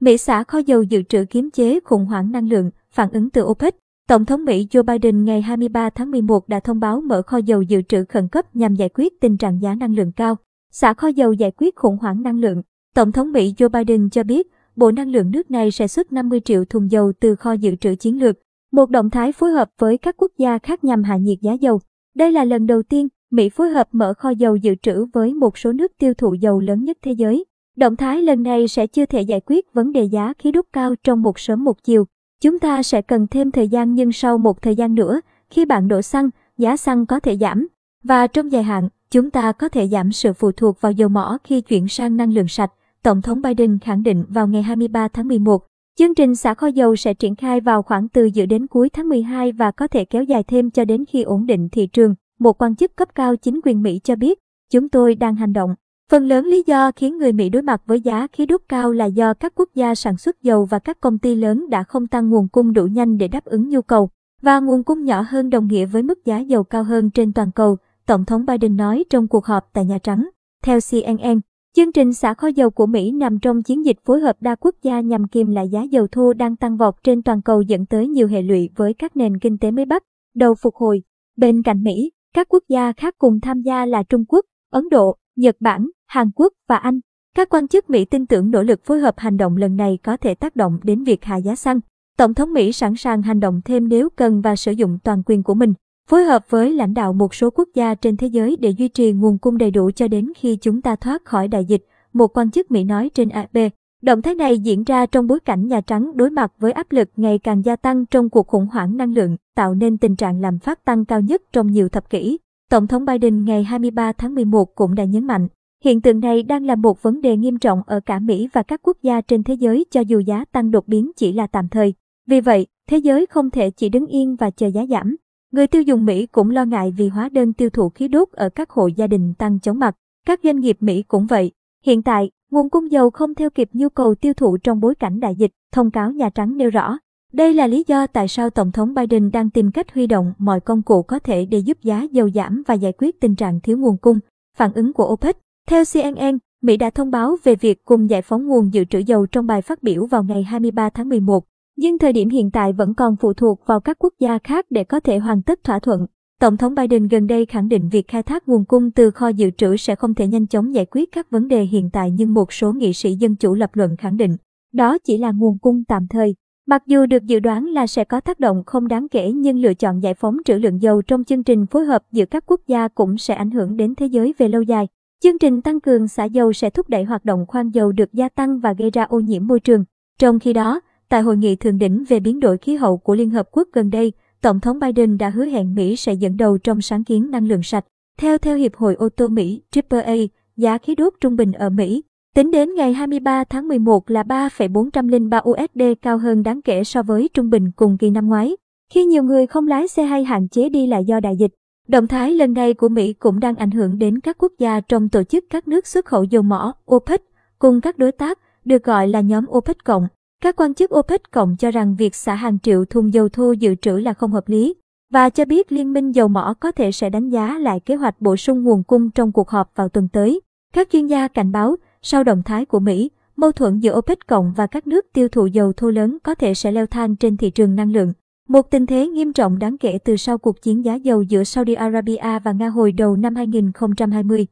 Mỹ xả kho dầu dự trữ kiếm chế khủng hoảng năng lượng, phản ứng từ OPEC. Tổng thống Mỹ Joe Biden ngày 23 tháng 11 đã thông báo mở kho dầu dự trữ khẩn cấp nhằm giải quyết tình trạng giá năng lượng cao. Xả kho dầu giải quyết khủng hoảng năng lượng. Tổng thống Mỹ Joe Biden cho biết, Bộ Năng lượng nước này sẽ xuất 50 triệu thùng dầu từ kho dự trữ chiến lược, một động thái phối hợp với các quốc gia khác nhằm hạ nhiệt giá dầu. Đây là lần đầu tiên Mỹ phối hợp mở kho dầu dự trữ với một số nước tiêu thụ dầu lớn nhất thế giới. Động thái lần này sẽ chưa thể giải quyết vấn đề giá khí đốt cao trong một sớm một chiều. Chúng ta sẽ cần thêm thời gian nhưng sau một thời gian nữa, khi bạn đổ xăng, giá xăng có thể giảm. Và trong dài hạn, chúng ta có thể giảm sự phụ thuộc vào dầu mỏ khi chuyển sang năng lượng sạch, Tổng thống Biden khẳng định vào ngày 23 tháng 11. Chương trình xả kho dầu sẽ triển khai vào khoảng từ giữa đến cuối tháng 12 và có thể kéo dài thêm cho đến khi ổn định thị trường. Một quan chức cấp cao chính quyền Mỹ cho biết, chúng tôi đang hành động. Phần lớn lý do khiến người Mỹ đối mặt với giá khí đốt cao là do các quốc gia sản xuất dầu và các công ty lớn đã không tăng nguồn cung đủ nhanh để đáp ứng nhu cầu, và nguồn cung nhỏ hơn đồng nghĩa với mức giá dầu cao hơn trên toàn cầu, Tổng thống Biden nói trong cuộc họp tại Nhà Trắng. Theo CNN, chương trình xả kho dầu của Mỹ nằm trong chiến dịch phối hợp đa quốc gia nhằm kìm lại giá dầu thô đang tăng vọt trên toàn cầu dẫn tới nhiều hệ lụy với các nền kinh tế mới bắt đầu phục hồi. Bên cạnh Mỹ, các quốc gia khác cùng tham gia là Trung Quốc, Ấn Độ, Nhật Bản, Hàn Quốc và Anh. Các quan chức Mỹ tin tưởng nỗ lực phối hợp hành động lần này có thể tác động đến việc hạ giá xăng. Tổng thống Mỹ sẵn sàng hành động thêm nếu cần và sử dụng toàn quyền của mình, phối hợp với lãnh đạo một số quốc gia trên thế giới để duy trì nguồn cung đầy đủ cho đến khi chúng ta thoát khỏi đại dịch, một quan chức Mỹ nói trên AP. Động thái này diễn ra trong bối cảnh Nhà Trắng đối mặt với áp lực ngày càng gia tăng trong cuộc khủng hoảng năng lượng, tạo nên tình trạng làm phát tăng cao nhất trong nhiều thập kỷ. Tổng thống Biden ngày 23 tháng 11 cũng đã nhấn mạnh, hiện tượng này đang là một vấn đề nghiêm trọng ở cả Mỹ và các quốc gia trên thế giới cho dù giá tăng đột biến chỉ là tạm thời. Vì vậy, thế giới không thể chỉ đứng yên và chờ giá giảm. Người tiêu dùng Mỹ cũng lo ngại vì hóa đơn tiêu thụ khí đốt ở các hộ gia đình tăng chóng mặt. Các doanh nghiệp Mỹ cũng vậy. Hiện tại, nguồn cung dầu không theo kịp nhu cầu tiêu thụ trong bối cảnh đại dịch, thông cáo Nhà Trắng nêu rõ. Đây là lý do tại sao Tổng thống Biden đang tìm cách huy động mọi công cụ có thể để giúp giá dầu giảm và giải quyết tình trạng thiếu nguồn cung. Phản ứng của OPEC Theo CNN, Mỹ đã thông báo về việc cùng giải phóng nguồn dự trữ dầu trong bài phát biểu vào ngày 23 tháng 11. Nhưng thời điểm hiện tại vẫn còn phụ thuộc vào các quốc gia khác để có thể hoàn tất thỏa thuận. Tổng thống Biden gần đây khẳng định việc khai thác nguồn cung từ kho dự trữ sẽ không thể nhanh chóng giải quyết các vấn đề hiện tại nhưng một số nghị sĩ dân chủ lập luận khẳng định đó chỉ là nguồn cung tạm thời. Mặc dù được dự đoán là sẽ có tác động không đáng kể nhưng lựa chọn giải phóng trữ lượng dầu trong chương trình phối hợp giữa các quốc gia cũng sẽ ảnh hưởng đến thế giới về lâu dài. Chương trình tăng cường xả dầu sẽ thúc đẩy hoạt động khoan dầu được gia tăng và gây ra ô nhiễm môi trường. Trong khi đó, tại hội nghị thượng đỉnh về biến đổi khí hậu của Liên Hợp Quốc gần đây, Tổng thống Biden đã hứa hẹn Mỹ sẽ dẫn đầu trong sáng kiến năng lượng sạch. Theo theo Hiệp hội ô tô Mỹ AAA, giá khí đốt trung bình ở Mỹ Tính đến ngày 23 tháng 11 là 3,403 USD cao hơn đáng kể so với trung bình cùng kỳ năm ngoái. Khi nhiều người không lái xe hay hạn chế đi lại do đại dịch, động thái lần này của Mỹ cũng đang ảnh hưởng đến các quốc gia trong tổ chức các nước xuất khẩu dầu mỏ OPEC cùng các đối tác được gọi là nhóm OPEC cộng. Các quan chức OPEC cộng cho rằng việc xả hàng triệu thùng dầu thô dự trữ là không hợp lý và cho biết liên minh dầu mỏ có thể sẽ đánh giá lại kế hoạch bổ sung nguồn cung trong cuộc họp vào tuần tới. Các chuyên gia cảnh báo sau động thái của Mỹ, mâu thuẫn giữa OPEC cộng và các nước tiêu thụ dầu thô lớn có thể sẽ leo thang trên thị trường năng lượng. Một tình thế nghiêm trọng đáng kể từ sau cuộc chiến giá dầu giữa Saudi Arabia và Nga hồi đầu năm 2020.